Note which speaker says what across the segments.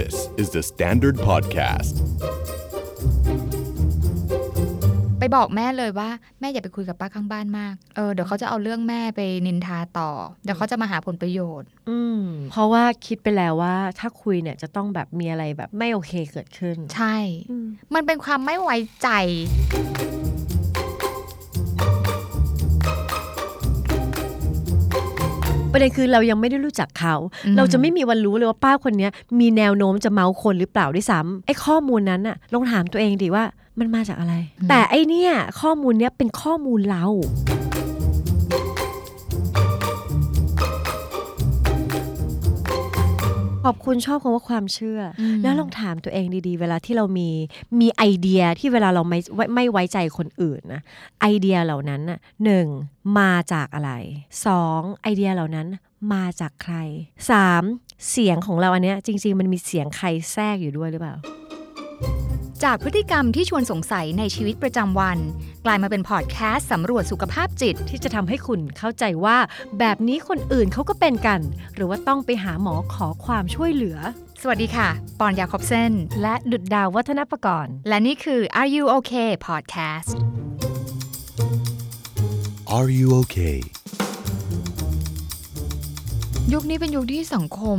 Speaker 1: This is the Standard Podcast.
Speaker 2: ไปบอกแม่เลยว่าแม่อย่าไปคุยกับป้าข้างบ้านมาก เออเดี๋ยวเขาจะเอาเรื่องแม่ไปนินทาต่อ เดี๋ยวเขาจะมาหาผลประโยชน์
Speaker 3: อืมเพราะว่าคิดไปแล้วว่าถ้าคุยเนี่ยจะต้องแบบมีอะไรแบบไม่โอเคเกิดขึ้น
Speaker 2: ใช่
Speaker 3: อืม
Speaker 2: มันเป็นความไม่ไว้ใจ
Speaker 3: ประเด็นคือเรายังไม่ได้รู้จักเขา
Speaker 2: อืม
Speaker 3: เราจะไม่มีวันรู้เลยว่าป้าคนเนี้ยมีแนวโน้มจะเมาคนหรือเปล่าด้วยซ้ำไอ้ข้อมูลนั้นน่ะลองถามตัวเองดิว่ามันมาจากอะไร แต่ไอ้เนี่ยข้อมูลเนี้ยเป็นข้อมูลเรา ขอบคุณชอบคำว่าความเชื่ออ
Speaker 2: ม
Speaker 3: แล้วลองถามตัวเองดีๆ เวลาที่เรามีมีไอเดียที่เวลาเราไม่ไว้ไม่ไว้ใจคนอื่นนะไอเดียเหล่านั้นน่ะหนึ่งมาจากอะไรสองไอเดียเหล่านั้นมาจากใครสามเสียงของเราอันเนี้ยจริง ๆ มันมีเสียงใครแทรกอยู่ด้วยหรือเปล่า
Speaker 2: จากพฤติกรรมที่ชวนสงสัยในชีวิตประจำวัน กลายมาเป็นพอดแคสต์สำรวจสุขภาพจิต
Speaker 3: ที่จะทำให้คุณเข้าใจว่าแบบนี้คนอื่นเขาก็เป็นกัน หรือว่าต้องไปหาหมอขอความช่วยเหลือ
Speaker 2: สวัสดีค่ะ ปอนยาคอบเซน
Speaker 3: และดุดดาววัฒนประกรณ์
Speaker 2: และนี่คือ Are You Okay Podcast
Speaker 1: Are you okay?
Speaker 2: ยุคนี้เป็นยุคที่สังคม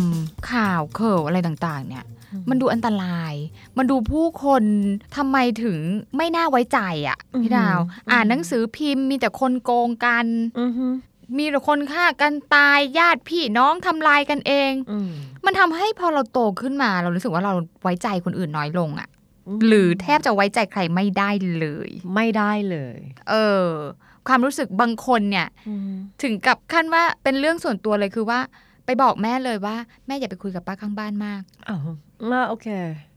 Speaker 2: ข่าวเข่าวอะไรต่างๆ เนี่ย มันดูอันตราย มันดูผู้คนทำไมถึงไม่น่าไว้ใจอะ่ะพี่ดาว อ่านหนังสือพิมพ์มีแต่คนโกงกัน
Speaker 3: อือฮึ
Speaker 2: มีแต่คนฆ่ากันตายญาติพี่น้องทำลายกันเอง
Speaker 3: อืม
Speaker 2: มันทำให้พอเราโตขึ้นมา เรารู้สึกว่าเราไว้ใจคนอื่นน้อยลงอะ่ะหรือแทบจะไว้ใจใครไม่ได้เลย
Speaker 3: ไม่ได้เลย
Speaker 2: เออ ความรู้สึกบางคนเนี่ย
Speaker 3: อืม
Speaker 2: ถึงกับขั้นว่าเป็นเรื่องส่วนตัวเลยคือว่า ไปบอกแม่เลยว่า แม่อย่าไปคุยกับป้าข้างบ้านมาก
Speaker 3: อ้าวมาโอเค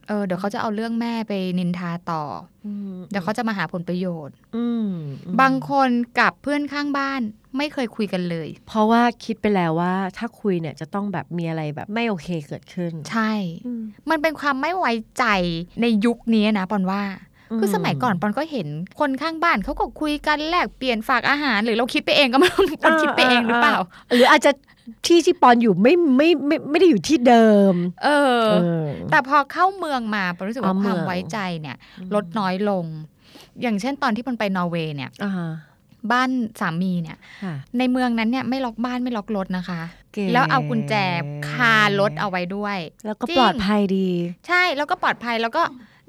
Speaker 2: เออเดี๋ยวเขาจะเอาเรื่องแม่ไปนินทาต่อ
Speaker 3: อืม
Speaker 2: เดี๋ยวเขาจะมาหาผลประโยชน์
Speaker 3: อืม
Speaker 2: บางคนกับเพื่อนข้างบ้านไม่เคยคุยกันเลย
Speaker 3: เพราะว่าคิดไปแล้วว่าถ้าคุยเนี่ยจะต้องแบบมีอะไรแบบไม่โอเคเกิดขึ้น
Speaker 2: ใช่
Speaker 3: อืม
Speaker 2: มันเป็นความไม่ไว้ใจในยุคนี้นะปอนว่าคือสมัยก่อนปอนก็เห็นคนข้างบ้านเขาก็คุยกันแลกเปลี่ยนฝากอาหาร หรือเราคิดไปเองก็ไม่รู้ปอนคิดไปเองหรือเปล่า
Speaker 3: หรืออาจจะ ที่ที่ปอนอยู่ไม่ไม่ไม่ไม่ได้อยู่ที่เดิม
Speaker 2: เออ
Speaker 3: เออ
Speaker 2: แต่พอเข้าเมืองมาปอนรู้สึกว่า
Speaker 3: อ๋อ
Speaker 2: ค
Speaker 3: เมื
Speaker 2: วา
Speaker 3: อง
Speaker 2: มไว้ใจเนี่ย ลดน้อยลง อย่างเช่นตอนที่ปอนไปนอร์เวย์เนี่ย
Speaker 3: อ่าฮะ
Speaker 2: บ้านสามีเนี่ย
Speaker 3: ค่ะ
Speaker 2: ในเมืองนั้นเนี่ยไม่ล็อกบ้านไม่ล็อกรถนะคะ
Speaker 3: เก๋
Speaker 2: แล้วเอากุญแจคารถเอาไว้ด้วย
Speaker 3: แล้วก็
Speaker 2: จริง
Speaker 3: ปลอดภัยดี
Speaker 2: ใช่แล้วก็ปลอดภัยแล้วก็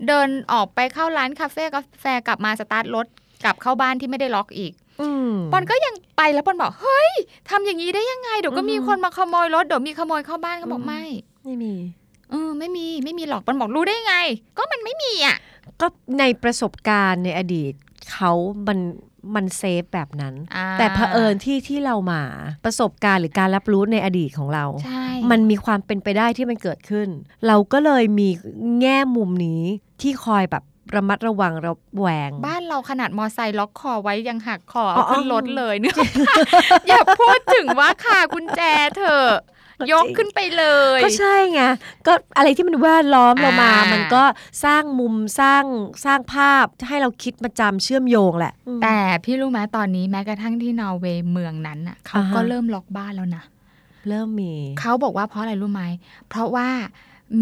Speaker 2: เดินออกไปเข้าร้านคาเฟ่กาแฟกลับมาสตาร์ทรถกลับเข้าบ้านที่ไม่ได้ล็อกอีก
Speaker 3: อืม
Speaker 2: ปอนก็ยังไปแล้วปอนบอกเฮ้ยทำอย่างนี้ได้ยังไงเดี๋ยวก็
Speaker 3: อือฮึ
Speaker 2: มีคนมาขโมยรถเดี๋ยวมีขโมยเข้าบ้านเขาบอก
Speaker 3: อืม
Speaker 2: ไม่
Speaker 3: ไม่มี
Speaker 2: เออไม่มีไม่มีหรอกปอนบอกรู้ได้ไง ก็มันไม่มีอะ
Speaker 3: ก็ในประสบการณ์ในอดีตเขามันมันเซฟแบบนั้น
Speaker 2: อ่า
Speaker 3: แต่เผอิญที่ที่เรามาประสบการณ์หรือการรับรู้ในอดีตของเรา
Speaker 2: ใช่
Speaker 3: มันมีความเป็นไปได้ที่มันเกิดขึ้น เราก็เลยมีแง่มุมนี้ที่คอยแบบ ระมัดระวังระแวง
Speaker 2: บ้านเราขนาดมอไซค์ล็อกคอไว้ยังหักคอ
Speaker 3: อ๋
Speaker 2: เอา
Speaker 3: อ
Speaker 2: ขึ้นรถเลยเนี่ยอย่าพูดถึงว่าค่ะกุญแจเถอะยกขึ้นไปเลย
Speaker 3: ก็ใช่ไงก็อะไรที่มันแวดล้อมเรามา
Speaker 2: อ่ามั
Speaker 3: มันก็สร้างมุมสร้างสร้างภาพให้เราคิดมาจำเชื่อมโยงแหละ
Speaker 2: แต่พี่รู้ไหมตอนนี้แม้กระทั่งที่นอร์เวย์เมืองนั้นน่ะเขา
Speaker 3: อ่าฮะ
Speaker 2: ก็เริ่มล็อกบ้านแล้วนะ
Speaker 3: เริ่มมี
Speaker 2: เขาบอกว่าเพราะอะไรรู้ไหมเพราะว่า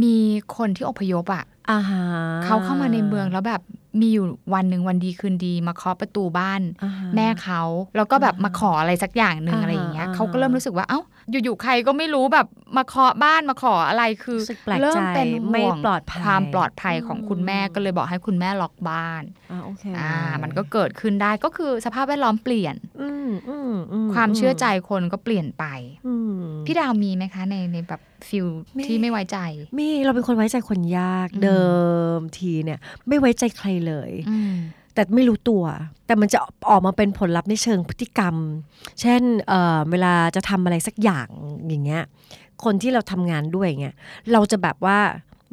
Speaker 2: มีคนที่อพยพอะ
Speaker 3: อาหา
Speaker 2: เขาเข้ามาในเมืองแล้วแบบมีอยู่วันหนึ่งวันดีคืนดี มาเคาะประตูบ้าน
Speaker 3: อ่าฮะ
Speaker 2: แม่เขาแล้วก็แบบ
Speaker 3: อ่าฮะ
Speaker 2: มาขออะไรสักอย่างหนึ่ง
Speaker 3: อ่าฮะ
Speaker 2: อะไรอย่างเงี้ย
Speaker 3: อ่าฮะ
Speaker 2: เขาก็เริ่มรู้สึกว่าเอ้า อยู่ๆใครก็ไม่รู้แบบมาเคาะบ้านมาขออะไรคือ
Speaker 3: รู้สึกแปลกใจ
Speaker 2: เริ่มเป็น
Speaker 3: ไม่
Speaker 2: ห่วง
Speaker 3: ปลอดภัย
Speaker 2: ความปลอดภัยของ
Speaker 3: อืม
Speaker 2: คุณแม่ก็เลยบอกให้คุณแม่ล็อกบ้าน
Speaker 3: อ่าโอเค
Speaker 2: อ่ามันก็เกิดขึ้นได้ก็คือสภาพแวดล้อมเปลี่ยน
Speaker 3: อืมอืมอื
Speaker 2: ความเชื่อใจคนก็เปลี่ยนไป
Speaker 3: อืม
Speaker 2: พี่ดาวมีไหมคะในในแบบฟิล
Speaker 3: มี
Speaker 2: ที่ไม่ไว้ใจ
Speaker 3: มีเราเป็นคนไว้ใจคนยาก
Speaker 2: อืม
Speaker 3: เดิมทีเนี่ย ไม่ไว้ใจใครเลย
Speaker 2: อืม
Speaker 3: แต่ไม่รู้ตัว แต่มันจะออกมาเป็นผลลัพธ์ในเชิงพฤติกรรม เช่นเอ่อเวลาจะทำอะไรสักอย่างอย่างเงี้ย คนที่เราทำงานด้วยอย่างเงี้ย เราจะแบบว่า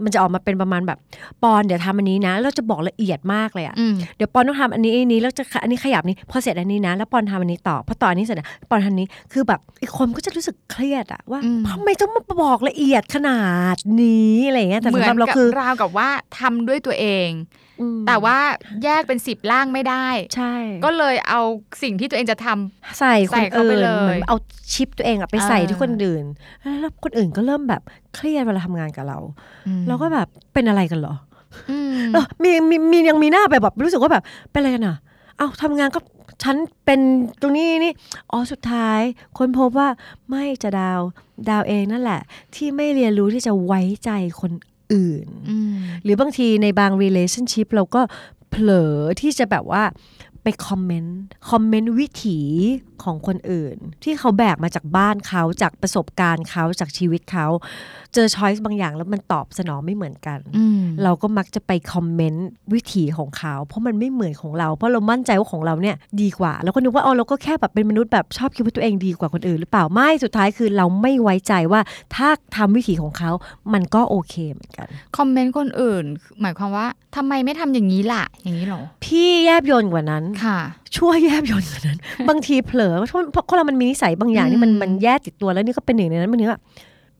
Speaker 3: มันจะออกมาเป็นประมาณแบบปอนเดี๋ยวทำอันนี้นะเราจะบอกละเอียดมากเลยอะ
Speaker 2: อืม
Speaker 3: เดี๋ยวปอนต้องทำอันนี้อันนี้แล้วจะอันนี้ขยับนี้พอเสร็จอันนี้นะ แล้วปอนทำอันนี้ต่อพอต่ออันนี้เสร็จนะปอนทำอันนี้คือแบบอีกคนก็จะรู้สึกเครียดอะว่า
Speaker 2: อืม
Speaker 3: ทำไมต้องมาบอกละเอียดขนาดนี้อะไรอย่างเงี้ยแต่
Speaker 2: เหมื
Speaker 3: สำ
Speaker 2: อ
Speaker 3: หรับเรา
Speaker 2: นกับ
Speaker 3: คือ
Speaker 2: ราวกับว่าทำด้วยตัวเอง
Speaker 3: อืม
Speaker 2: แต่ว่าแยกเป็นสิบล่างไม่ได้
Speaker 3: ใช่
Speaker 2: ก็เลยเอาสิ่งที่ตัวเองจะทำ
Speaker 3: ใส่ค
Speaker 2: ใส่
Speaker 3: น
Speaker 2: เข้าไป
Speaker 3: อื่น
Speaker 2: เลย
Speaker 3: เหมือนเอาชิปตัวเองอะไปใส่
Speaker 2: อ่า
Speaker 3: ที่คนอื่น แล้วคนอื่นก็เริ่มแบบเครียดเวลาทำงานกับเรา
Speaker 2: อืม
Speaker 3: เราก็แบบเป็นอะไรกันเหรอ
Speaker 2: อืม
Speaker 3: เออมีมีมียังมีหน้าไปแบบรู้สึกว่าแบบเป็นอะไรกันอะ เอาทำงานก็ฉันเป็นตรงนี้นี่ อ๋อสุดท้ายค้นพบว่าไม่จะดาวดาวเองนั่นแหละ ที่ไม่เรียนรู้ที่จะไว้ใจคน อื่น
Speaker 2: อืม
Speaker 3: หรือบางทีในบาง relationship เราก็เผลอที่จะแบบว่า ไป comment comment วิถีของคนอื่น ที่เขาแบกมาจากบ้านเขาจากประสบการณ์เขาจากชีวิตเขาเจอ choice บางอย่างแล้วมันตอบสนองไม่เหมือนกัน
Speaker 2: อืม
Speaker 3: เราก็มักจะไป comment วิถีของเขา เพราะมันไม่เหมือนของเรา เพราะเรามั่นใจว่าของเราเนี่ยดีกว่า แล้วก็นึกว่าอ๋อเราก็แค่แบบเป็นมนุษย์แบบชอบคิดว่าตัวเองดีกว่าคนอื่น หรือเปล่าไม่สุดท้ายคือเราไม่ไว้ใจว่าถ้าทำวิถีของเขา มันก็โอเคเหมือนกัน
Speaker 2: คอมเมนต์คนอื่น หมายความว่าทำไมไม่ทำอย่างนี้ล่ะอย่างนี้เหรอ
Speaker 3: พี่แยบยนกว่านั้น
Speaker 2: ค่ะ
Speaker 3: ช่วยแยบยนกว่านั้น บางทีเผลอเพราะเพราะคนเรามันมีนิสัยบางอย่างที่มัน
Speaker 2: อืม
Speaker 3: มันแย่ติดตัวแล้วนี่ก็เป็นหนึ่งในนั้นมันนึกว่า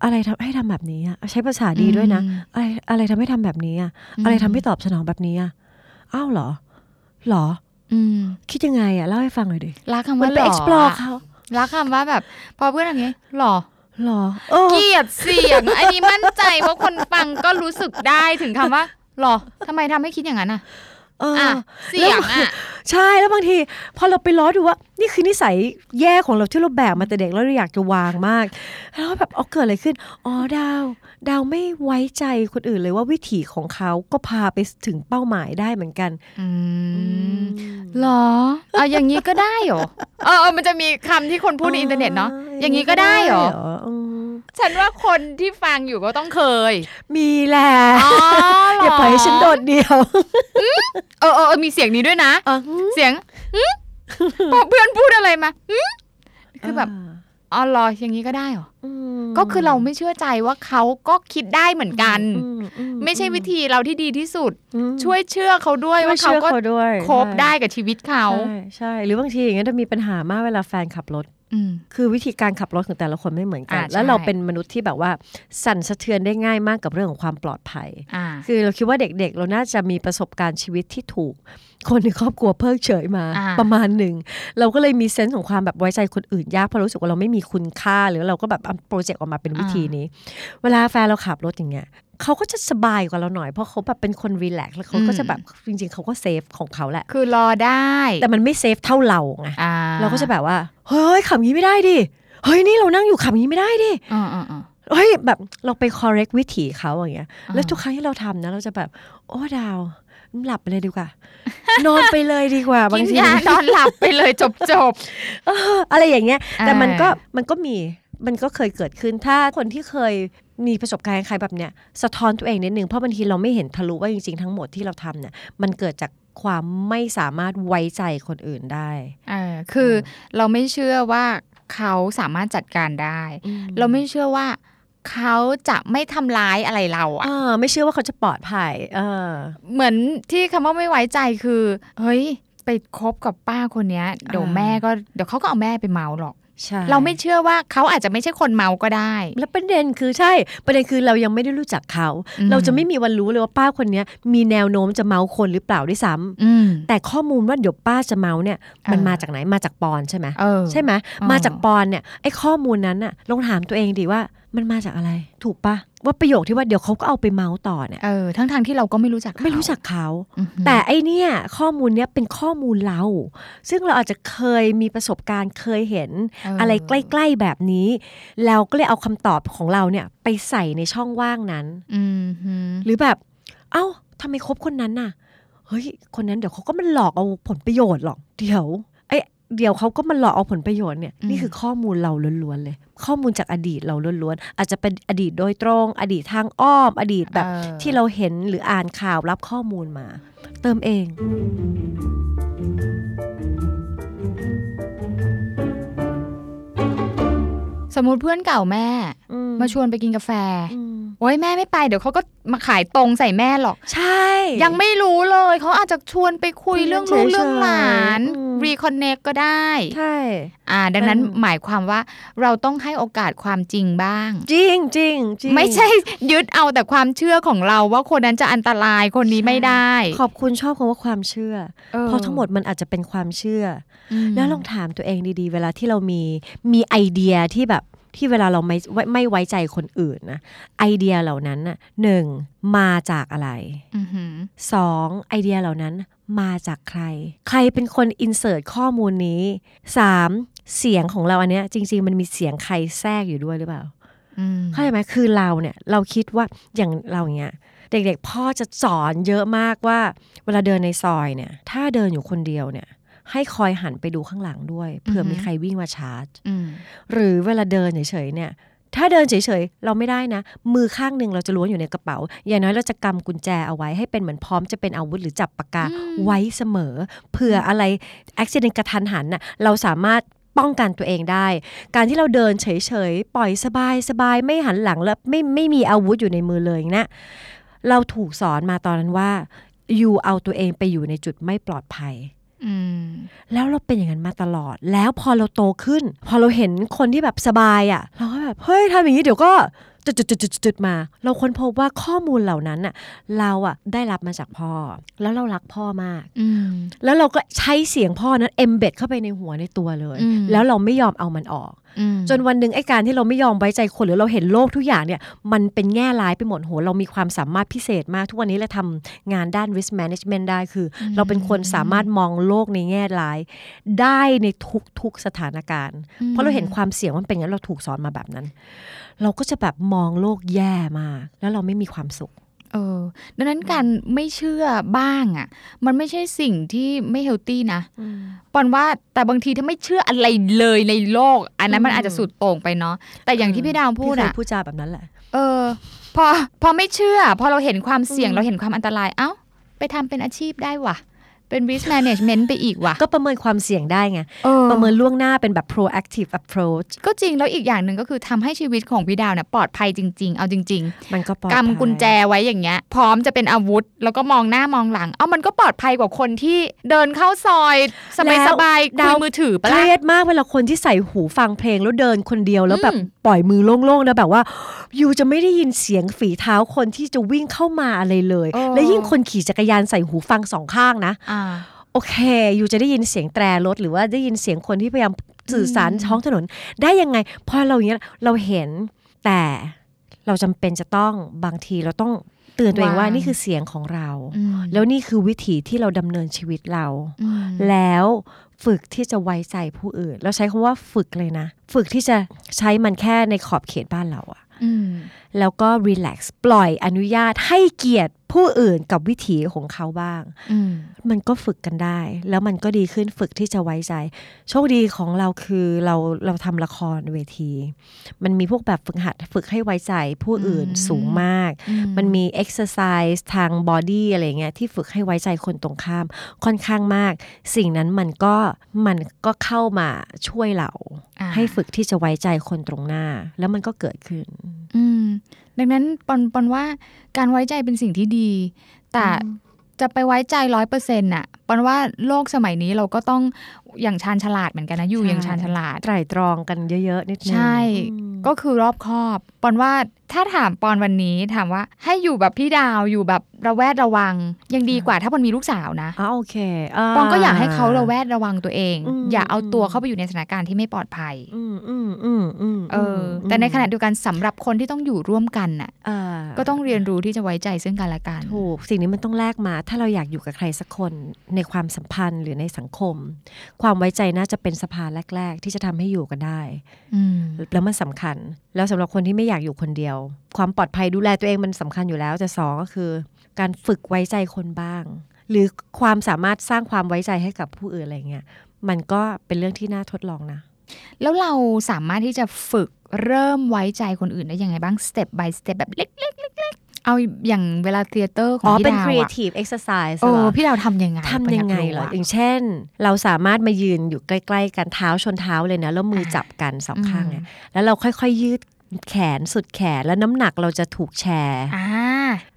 Speaker 3: อะไรทำให้ทำแบบนี้อะใช้ภาษาดีด้วยนะ
Speaker 2: อืม
Speaker 3: อะไรอะไรทำให้ทำแบบนี้อะอะไรทำให้ตอบสนองแบบนี้อะอ้าวเหรอเหรอ
Speaker 2: อืม
Speaker 3: คิดยังไงอะเล่าให้ฟังหน่อยดิ
Speaker 2: รักคำ
Speaker 3: มั
Speaker 2: ว่านห
Speaker 3: ไป
Speaker 2: ล่อ
Speaker 3: explore
Speaker 2: อะ
Speaker 3: เขา
Speaker 2: รักคำว่าแบบ พอเพื่อนทำอย่างนี้หล่อ
Speaker 3: เหรอเออ
Speaker 2: เกลียดเสียง อันนี้มั่นใจว่าคนฟังก็รู้สึกได้ถึงคำว่าหรอทำไมทำให้คิดอย่างนั้นอะ
Speaker 3: เออ
Speaker 2: อะเสียงอะ
Speaker 3: ใช่แล้วบางที พอเราไปล้อดูว่า นี่คือนิสัยแย่ของเราที่เราแบกมาแต่เด็กแล้วเราอยากจะวางมาก แล้วก็แบบเอาเกิดอะไรขึ้นอ๋อดาว ดาวไม่ไว้ใจคนอื่นเลยว่าวิถีของเขาก็พาไปถึงเป้าหมายได้เหมือนกัน
Speaker 2: อืมหรอเอาอย่างนี้ก็ได้เหรอเออเออมันจะมีคำที่คนพูดในอินเทอร์เน็ตเนาะอย่างนี้ก็ได้เหรอ
Speaker 3: อืม
Speaker 2: ฉันว่าคนที่ฟังอยู่ก็ต้องเคย
Speaker 3: มีแหละ
Speaker 2: อ๋อเหร
Speaker 3: อย่าปล่อยให้ฉันโดดเดียว
Speaker 2: เออเออเออมีเสียงนี้ด้วยนะ
Speaker 3: อะ
Speaker 2: เสียงหึพอเพื่อนพูดอะไรมาหึคือแบบอ๋อเหรออย่างนี้ก็ได้เหรอ
Speaker 3: อืม
Speaker 2: ก็คือเราไม่เชื่อใจว่าเขาก็คิดได้เหมือนกัน
Speaker 3: อือื
Speaker 2: ไม่ใช่วิธีเราที่ดีที่สุด
Speaker 3: อืม
Speaker 2: ช่วยเชื่อเขาด้วย
Speaker 3: ช่วย
Speaker 2: ว่าเขา
Speaker 3: ชื่อ
Speaker 2: ก็
Speaker 3: ด้วย
Speaker 2: คบได้กับชีวิตเขา
Speaker 3: ใช่ใช่ หรือบางทีอย่างเงี้ยจะมีปัญหามากเวลาแฟนขับรถ
Speaker 2: อืม
Speaker 3: คือวิธีการขับรถของแต่ละคนไม่เหมือนกัน
Speaker 2: อ่าใช่
Speaker 3: แล้วเราเป็นมนุษย์ที่แบบว่า สั่นสะเทือนได้ง่ายมากกับเรื่องของความปลอดภัย
Speaker 2: อ่า
Speaker 3: คือเราคิดว่าเด็กๆ เราน่าจะมีประสบการณ์ชีวิตที่ถูก คนในครอบครัวเพิกเฉยมา
Speaker 2: อ่า
Speaker 3: ประมาณหนึ่ง เราก็เลยมี sense ของความแบบไว้ใจคนอื่นยากเพราะรู้สึกว่าเราไม่มีคุณค่า หรือเราก็แบบเอา project ออกมาเป็นวิธีนี้ เวลาแฟนเราขับรถอย่างเงี้ยเขาก็จะสบายกว่าเราหน่อยเพราะเขาแบบเป็นคน relax แล้วเขาก็จะแบบจริง ๆเขาก็ safe ของเขาแหละ
Speaker 2: คือรอได้
Speaker 3: แต่มันไม่ safe เท่าเราไง
Speaker 2: อ่า
Speaker 3: เราก็จะแบบว่า เฮ้ยขับงี้ไม่ได้ดิเฮ้ยนี่เรานั่งอยู่ขับงี้ไม่ได้ดิ
Speaker 2: อ่าอ่าอ่า
Speaker 3: เฮ้ยแบบเราไป correct วิถีเขาอย่างเงี้ย
Speaker 2: อ่า
Speaker 3: แล้วทุกครั้งที่เราทำนะ เราจะแบบ โอ้ดาวหลับไปเลยดีกว่า นอนไปเลยดีกว่า บา
Speaker 2: กิ
Speaker 3: ง
Speaker 2: น
Speaker 3: ที
Speaker 2: ยานอนหลับไปเลยจบจบ
Speaker 3: เอออะไรอย่างเงี้ย แต่มันก็
Speaker 2: อ่า
Speaker 3: มันก็มีมันก็เคยเกิดขึ้นถ้าคนที่เคย มีประสบการณ์คล้ายๆแบบเนี้ยสะท้อนตัวเองนิดนึงเพราะบางทีเราไม่เห็นทะลุว่าจริงๆทั้งหมดที่เราทำเนี่ยมันเกิดจากความไม่สามารถไว้ใจคนอื่นได้
Speaker 2: เออคือเราไม่เชื่อว่าเขาสามารถจัดการได้ เราไม่เชื่อว่าเขาจะไม่ทำร้ายอะไรเราอะ
Speaker 3: อ่าไม่เชื่อว่าเขาจะปลอดภัยเออ
Speaker 2: เหมือนที่คำว่าไม่ไว้ใจคือ เฮ้ยไปคบกับป้าคนเนี้ยเดี๋ยว
Speaker 3: อ่า
Speaker 2: แม่ก็เดี๋ยวเขาก็เอาแม่ไปเมาหรอก
Speaker 3: ใช่
Speaker 2: เราไม่เชื่อว่าเขาอาจจะไม่ใช่คนเมาก็ได้
Speaker 3: แล้วประเด็นคือใช่ ประเด็นคือเรายังไม่ได้รู้จักเขา
Speaker 2: อืม
Speaker 3: เราจะไม่มีวันรู้เลยว่าป้าคนเนี้ยมีแนวโน้มจะเมาคนหรือเปล่าด้วยซ้ำ
Speaker 2: อืม
Speaker 3: แต่ข้อมูลว่าเดี๋ยวป้าจะเมาเนี่ย มัน
Speaker 2: เออ
Speaker 3: มาจากไหนมาจากปอนใช่ไหม
Speaker 2: เออ
Speaker 3: ใช่ไหม
Speaker 2: เออ
Speaker 3: มาจากปอนเนี่ยไอ้ข้อมูลนั้นน่ะลองถามตัวเองดิว่ามันมาจากอะไร ถูกปะ ว่าประโยคที่ว่าเดี๋ยวเขาก็เอาไปเมาต่อเนี่ย
Speaker 2: เออทั้งทางๆที่เราก็ไม่รู้จักเขา
Speaker 3: ไม่รู้จักเขา
Speaker 2: อือหือ
Speaker 3: แต่ไอเนี่ยข้อมูลเนี้ยเป็นข้อมูลเรา ซึ่งเราอาจจะเคยมีประสบการณ์เคยเห็น
Speaker 2: เอออ
Speaker 3: อะไรใกล้ๆแบบนี้ เราก็เลยเอาคำตอบของเราเนี่ยไปใส่ในช่องว่างนั้น
Speaker 2: อืมหือ
Speaker 3: หรือแบบ เอ้าทำไมคบคนนั้นน่ะเฮ้ยคนนั้นเดี๋ยวเขาก็มันหลอกเอาผลประโยชน์หรอกเดี๋ยวไอ้ เดี๋ยวเขาก็มันหลอกเอาผลประโยชน์เนี่ยนี่คือข้อมูลเราล้วนๆเลย ข้อมูลจากอดีตเราล้วนๆอาจจะเป็นอดีตโดยตรง อดีตทางอ้อม อดีตแบบ
Speaker 2: เออ
Speaker 3: ที่เราเห็นหรืออ่านข่าวรับข้อมูลมา เติมเอง
Speaker 2: สมมติเพื่อนเก่าแม่
Speaker 3: อื
Speaker 2: มาชวนไปกินกาแฟ
Speaker 3: อืม
Speaker 2: โอ้ยแม่ไม่ไปเดี๋ยวเขาก็มาขายตรงใส่แม่หรอก
Speaker 3: ใช่
Speaker 2: ยังไม่รู้เลยเขาอาจจะชวนไปคุย
Speaker 3: คุย
Speaker 2: เรื่อง
Speaker 3: เฉ
Speaker 2: ลู
Speaker 3: ย
Speaker 2: ก
Speaker 3: ๆ
Speaker 2: เรื่องหลาน
Speaker 3: อืม
Speaker 2: รีคอนเน c ก็ได้
Speaker 3: ใช่
Speaker 2: อ่าดังนั้น
Speaker 3: อืม
Speaker 2: หมายความว่าเราต้องให้โอกาสความจริงบ้าง
Speaker 3: จริงจริงจริง
Speaker 2: ไม่ใช่ยึดเอาแต่ความเชื่อของเราว่าคนนั้นจะอันตรายคนนี้ไม่ได้
Speaker 3: ขอบคุณชอบคำว่าความเชื่อ
Speaker 2: ออ
Speaker 3: เพราะทั้งหมดมันอาจจะเป็นความเชื่อ
Speaker 2: อืม
Speaker 3: แล้วลองถามตัวเองดีๆ เวลาที่เรามีมีไอเดียที่แบบ ที่เวลาเราไม่ไว้ไม่ไว้ใจคนอื่นนะไอเดียเหล่านั้นน่ะหนึ่งมาจากอะไร
Speaker 2: อือหือ
Speaker 3: สองไอเดียเหล่านั้นมาจากใคร ใครเป็นคนอินเสิร์ตข้อมูลนี้สามเสียงของเราอันเนี้ยจริง ๆ มันมีเสียงใครแทรกอยู่ด้วยหรือเปล่า
Speaker 2: อืม
Speaker 3: เข้าใจไหมคือเราเนี่ยเราคิดว่าอย่างเราอย่างเงี้ยเด็กๆ พ่อจะสอนเยอะมากว่า เวลาเดินในซอยเนี่ย ถ้าเดินอยู่คนเดียวเนี่ย ให้คอยหันไปดูข้างหลังด้วยเผื่อมีใครวิ่งมาชาร์จ
Speaker 2: อืม
Speaker 3: หรือเวลาเดินเฉยๆเนี่ย ถ้าเดินเฉยๆเราไม่ได้นะ มือข้างหนึ่งเราจะล้วงอยู่ในกระเป๋า อย่างน้อยเราจะกำกุญแจเอาไว้ให้เป็นเหมือนพร้อมจะเป็นอาวุธหรือจับปากกาไว้เสมอเผื่ออะไรอุบิเหตุกระทันหันน่ะเราสามารถป้องกันตัวเองได้ การที่เราเดินเฉยๆ ปล่อยสบายสบายไม่หันหลังแล้วไม่ไม่มีอาวุธอยู่ในมือเลยนะ เราถูกสอนมาตอนนั้นว่า อยู่เอาตัวเองไปอยู่ในจุดไม่ปลอดภัย
Speaker 2: อืม
Speaker 3: แล้วเราเป็นอย่างนั้นมาตลอด แล้วพอเราโตขึ้น พอเราเห็นคนที่แบบสบายอะ่ะ เราก็แบบเฮ้ยทำอย่างนี้เดี๋ยวก็จุดจุดจุดจุดจุดมา เราค้นพบว่าข้อมูลเหล่านั้นอะ เราอะได้รับมาจากพ่อ แล้วเรารักพ่อมาก
Speaker 2: อืม
Speaker 3: แล้วเราก็ใช้เสียงพ่อนั้นเอมเบดเข้าไปในหัวในตัวเลย
Speaker 2: อืม
Speaker 3: แล้วเราไม่ยอมเอามันออก
Speaker 2: อืม
Speaker 3: จนวันหนึ่งไอ้การที่เราไม่ยอมไว้ใจคนหรือเราเห็นโลกทุกอย่างเนี่ย มันเป็นแง่ร้ายไปหมดโหเรามีความสามารถพิเศษมาก ทุกวันนี้เราทำงานด้าน risk management ได้คืออเราเป็นคนสามารถมองโลกในแง่ร้าย ได้ในทุกๆสถานการณ์ เพราะเราเห็นความเสี่ยงว่ามันเป็นงั้นเราถูกสอนมาแบบนั้น เราก็จะแบบมองโลกแย่มากแล้วเราไม่มีความสุข
Speaker 2: เออ ดังนั้นการไม่เชื่อบ้างอะ มันไม่ใช่สิ่งที่ไม่เฮลตี้นะปอนว่าแต่บางทีถ้าไม่เชื่ออะไรเลยในโลก อันนั้นมัน
Speaker 3: อืม
Speaker 2: อาจจะสุดโต่งไปเนาะแต่อย่างที่พี่ดาวพูด
Speaker 3: พี่เคย
Speaker 2: อะ
Speaker 3: พูดจาแบบนั้นแหละ
Speaker 2: เออ พอพอไม่เชื่อ พอเราเห็นความเสี่ยง
Speaker 3: อืม
Speaker 2: เราเห็นความอันตรายเอ้า ไปทำเป็นอาชีพได้ว่ะ เป็น risk management ไปอีกว่ะ
Speaker 3: ก็ประเมินความเสี่ยงได้ไง
Speaker 2: เออ
Speaker 3: ประเมินล่วงหน้าเป็นแบบ proactive approach
Speaker 2: ก็จริงแล้วอีกอย่างหนึ่งก็คือทำให้ชีวิตของพี่ดาวเนี่ยปลอดภัยจริง ๆ เอาจริง
Speaker 3: มันก็ปลอด
Speaker 2: ๆ
Speaker 3: ภัย
Speaker 2: กำกุญแจไว้อย่างเงี้ย พร้อมจะเป็นอาวุธ แล้วก็มองหน้ามองหลัง เอ้ามันก็ปลอดภัยกว่าคนที่เดินเข้าซอยสบายสบายๆคุยมือถือปะ
Speaker 3: เค
Speaker 2: ล่ะ
Speaker 3: รียดมากเวลาคนที่ใส่หูฟังเพลงแล้วเดินคนเดียวแล้วแบบ
Speaker 2: อืม
Speaker 3: ปล่อยมือโล่งๆแล้วแบบว่ายูจะไม่ได้ยินเสียงฝีเท้าคนที่จะวิ่งเข้ามาอะไรเลย และยิ่งคนขี่จักรยานใส่หูฟังสองข้างนะ
Speaker 2: อ่า
Speaker 3: โอเคยูจะได้ยินเสียงแตรรถ หรือว่าได้ยินเสียงคนที่พยายามสื่อสาร
Speaker 2: อืม
Speaker 3: ท้องถนน ได้ยังไง พอเราอย่างเงี้ยเราเห็นแต่เราจำเป็นจะต้องบางทีเราต้องเตือนตัวเองว่านี่คือเสียงของเรา
Speaker 2: อืม
Speaker 3: แล้วนี่คือวิถีที่เราดำเนินชีวิตเรา
Speaker 2: อืม
Speaker 3: แล้วฝึกที่จะไว้ใจผู้อื่นเราใช้คำว่าฝึกเลยนะ ฝึกที่จะใช้มันแค่ในขอบเขตบ้านเราอะ
Speaker 2: อืม
Speaker 3: แล้วก็ relax ปล่อยอนุญาตให้เกียรติผู้อื่นกับวิถีของเขาบ้าง
Speaker 2: อืม
Speaker 3: มันก็ฝึกกันได้ แล้วมันก็ดีขึ้นฝึกที่จะไว้ใจ โชคดีของเราคือเราเราทำละครเวที มันมีพวกแบบฝึกหัดฝึกให้ไว้ใจผู้อื่น
Speaker 2: อืม
Speaker 3: สูงมาก
Speaker 2: อืม
Speaker 3: มันมี exercise ทาง body อะไรเงี้ยที่ฝึกให้ไว้ใจคนตรงข้าม ค่อนข้างมาก สิ่งนั้นมันก็มันก็เข้ามาช่วยเรา
Speaker 2: อ่า
Speaker 3: ให้ฝึกที่จะไว้ใจคนตรงหน้า แล้วมันก็เกิดขึ้น
Speaker 2: อืม ดังนั้นปอนปอนว่าการไว้ใจเป็นสิ่งที่ดี แต่จะไปไว้ใจร้อยเปอร์เซ็นต์น่ะปอนว่าโลกสมัยนี้เราก็ต้องอย่างชาญฉลาดเหมือนกันนะอยู่
Speaker 3: ใช่
Speaker 2: อย่างชาญฉลาด
Speaker 3: ไตร่ตรองกันเยอะๆนิดนึง
Speaker 2: ใช่
Speaker 3: อืม
Speaker 2: ก็คือรอบคอบปอนว่าถ้าถามปอนวันนี้ถามว่าให้อยู่แบบพี่ดาวอยู่แบบระแวดระวัง ยังดีกว่าถ้าปอนมีลูกสาวนะ
Speaker 3: อ๋อโอเค
Speaker 2: ปอนก็อยากให้เขาระแวดระวังตัวเอง
Speaker 3: อืม
Speaker 2: อย่าเอาตัวเข้าไปอยู่ในสถานการณ์ที่ไม่ปลอดภัย
Speaker 3: อืมอืมอืมอืม
Speaker 2: เอออ แต่ในขณะเดียวกันสำหรับคนที่ต้องอยู่ร่วมกันน่ะ
Speaker 3: อ่า
Speaker 2: ก็ต้องเรียนรู้ที่จะไว้ใจซึ่งกันและกัน
Speaker 3: ถูกสิ่งนี้มันต้องแลกมา ถ้าเราอยากอยู่กับใครสักคนในความสัมพันธ์หรือในสังคม ความไว้ใจน่าจะเป็นสะพานแรก ๆ ที่จะทำให้อยู่กันได้
Speaker 2: อืม
Speaker 3: แล้วมันสำคัญ แล้วสำหรับคนที่ไม่อยากอยู่คนเดียว ความปลอดภัยดูแลตัวเองมันสำคัญอยู่แล้วแต่สองก็คือ การฝึกไว้ใจคนบ้าง หรือความสามารถสร้างความไว้ใจให้กับผู้อื่นอะไรเงี้ยมันก็เป็นเรื่องที่น่าทดลองนะ
Speaker 2: แล้วเราสามารถที่จะฝึกเริ่มไว้ใจคนอื่นได้ยังไงบ้าง step by step แบบเล็กๆเล็กๆ เอาอย่างเวลา theater ของ
Speaker 3: อ๋อ
Speaker 2: พี่
Speaker 3: เป็น
Speaker 2: ดาวอะ
Speaker 3: creative exercise
Speaker 2: เอ
Speaker 3: เหร
Speaker 2: อ
Speaker 3: อ
Speaker 2: พี่ดาวทำยังไง
Speaker 3: ทำยังไง
Speaker 2: ปอน
Speaker 3: เหรอ
Speaker 2: อะ
Speaker 3: อย่างเช่น เราสามารถมายืนอยู่ใกล้ ๆ กันเท้าชนเท้าเลยนะ แล้วมือจับกันสองข้างเนี่ยแล้วเราค่อยๆยืดแขนสุดแขนแล้วน้ำหนักเราจะถูกแชร์
Speaker 2: อ่า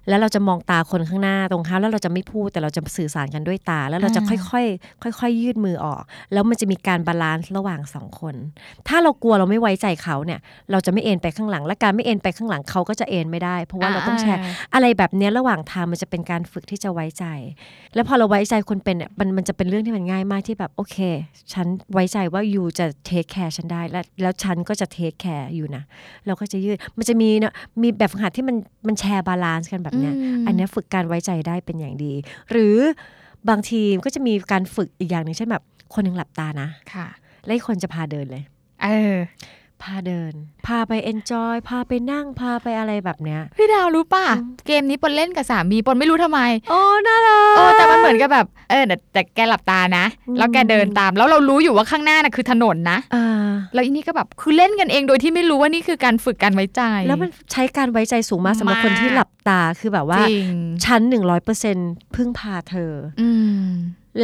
Speaker 3: แล้วเราจะมองตาคนข้างหน้าตรงข้ามแล้วเราจะไม่พูดแต่เราจะสื่อสารกันด้วยตา แล้วเราจะ
Speaker 2: อ่า
Speaker 3: ค่อยๆค่อยๆยืดมือออก แล้วมันจะมีการบาลานซ์ระหว่างสองคน ถ้าเรากลัวเราไม่ไว้ใจเขาเนี่ยเราจะไม่เอ็นไปข้างหลัง และการไม่เอ็นไปข้างหลังเขาก็จะเอ็นไม่ได้ เพราะว่าเราต้องแชร์อะไรแบบเนี้ยระหว่างทางมันจะเป็นการฝึกที่จะไว้ใจ แล้วพอเราไว้ใจคนเป็นเนี่ยมันมันจะเป็นเรื่องที่มันง่ายมากที่แบบโอเค ฉันไว้ใจว่า you จะ take care ฉันได้แล้วแล้วฉันก็จะ take care you นะเราก็จะยืดมันจะมีเนาะมีแบบฝึกหัดที่มันมันแชร์ balance กันแบบเนี้ย
Speaker 2: ม
Speaker 3: อันเนี้ยฝึกการไว้ใจได้เป็นอย่างดี หรือบางทีก็จะมีการฝึกอีกอย่างหนึ่งเช่นแบบ คนหนึ่งหลับตานะ
Speaker 2: ค่ะ
Speaker 3: แล้วอีกคนจะพาเดินเลย
Speaker 2: เออ
Speaker 3: พาเดิน พาไป enjoy พาไปนั่งพาไปอะไรแบบเนี้ย
Speaker 2: พี่ดาวรู้ป่ะ
Speaker 3: อืม
Speaker 2: เกมนี้ปนเล่นกับสามีปนไม่รู้ทำไม
Speaker 3: โอ้น่ารัก
Speaker 2: โอ้แต่มันเหมือนกับแบบเออแต่แต่แกหลับตานะ
Speaker 3: อืม
Speaker 2: แล้วแกเดินตาม แล้วเรารู้อยู่ว่าข้างหน้าน่ะคือถนนนะ
Speaker 3: อ่า
Speaker 2: แล้วอีนี่ก็แบบคือเล่นกันเองโดยที่ไม่รู้ว่านี่คือการฝึกการไว้ใจ
Speaker 3: แล้วมันใช้การไว้ใจสูงมากสำหรับ
Speaker 2: มาก
Speaker 3: คนที่หลับตาคือแบบว่า
Speaker 2: จริง
Speaker 3: ฉันหนึ่งร้อยเปอร์เซ็นพึ่งพาเธอ
Speaker 2: อืม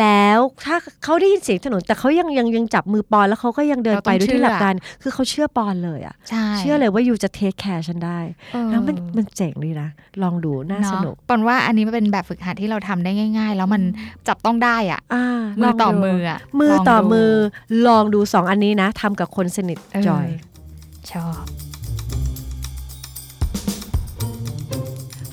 Speaker 3: แล้วถ้าเขาได้ยินเสียงถนน แต่เขายังยังยังจับมือปอนแล้วเขาก็ยังเดิน
Speaker 2: เราต้
Speaker 3: ไป
Speaker 2: อง
Speaker 3: โดยที่
Speaker 2: เชื่อ
Speaker 3: หลับตาคือเขาเชื่อปอนเลยอะ
Speaker 2: ใช่
Speaker 3: เชื่อเลยว่ายูจะเทคแคร์ฉันได้
Speaker 2: เออ
Speaker 3: แล้วมันมันเจ๋งดีนะ ลองดูน่าส
Speaker 2: เนาะ
Speaker 3: นุก
Speaker 2: ปอนว่าอันนี้มันเป็นแบบฝึกหัดที่เราทำได้ง่าย ๆ แล้วมันจับต้องได้อะ
Speaker 3: อ่า
Speaker 2: มือต่อ
Speaker 3: ลงดู
Speaker 2: มืออะ
Speaker 3: มือ
Speaker 2: ลง
Speaker 3: ต่อ
Speaker 2: ดู
Speaker 3: มือลองดูสองอันนี้นะทำกับคนสนิท
Speaker 2: เออ
Speaker 3: จอย
Speaker 2: ชอบ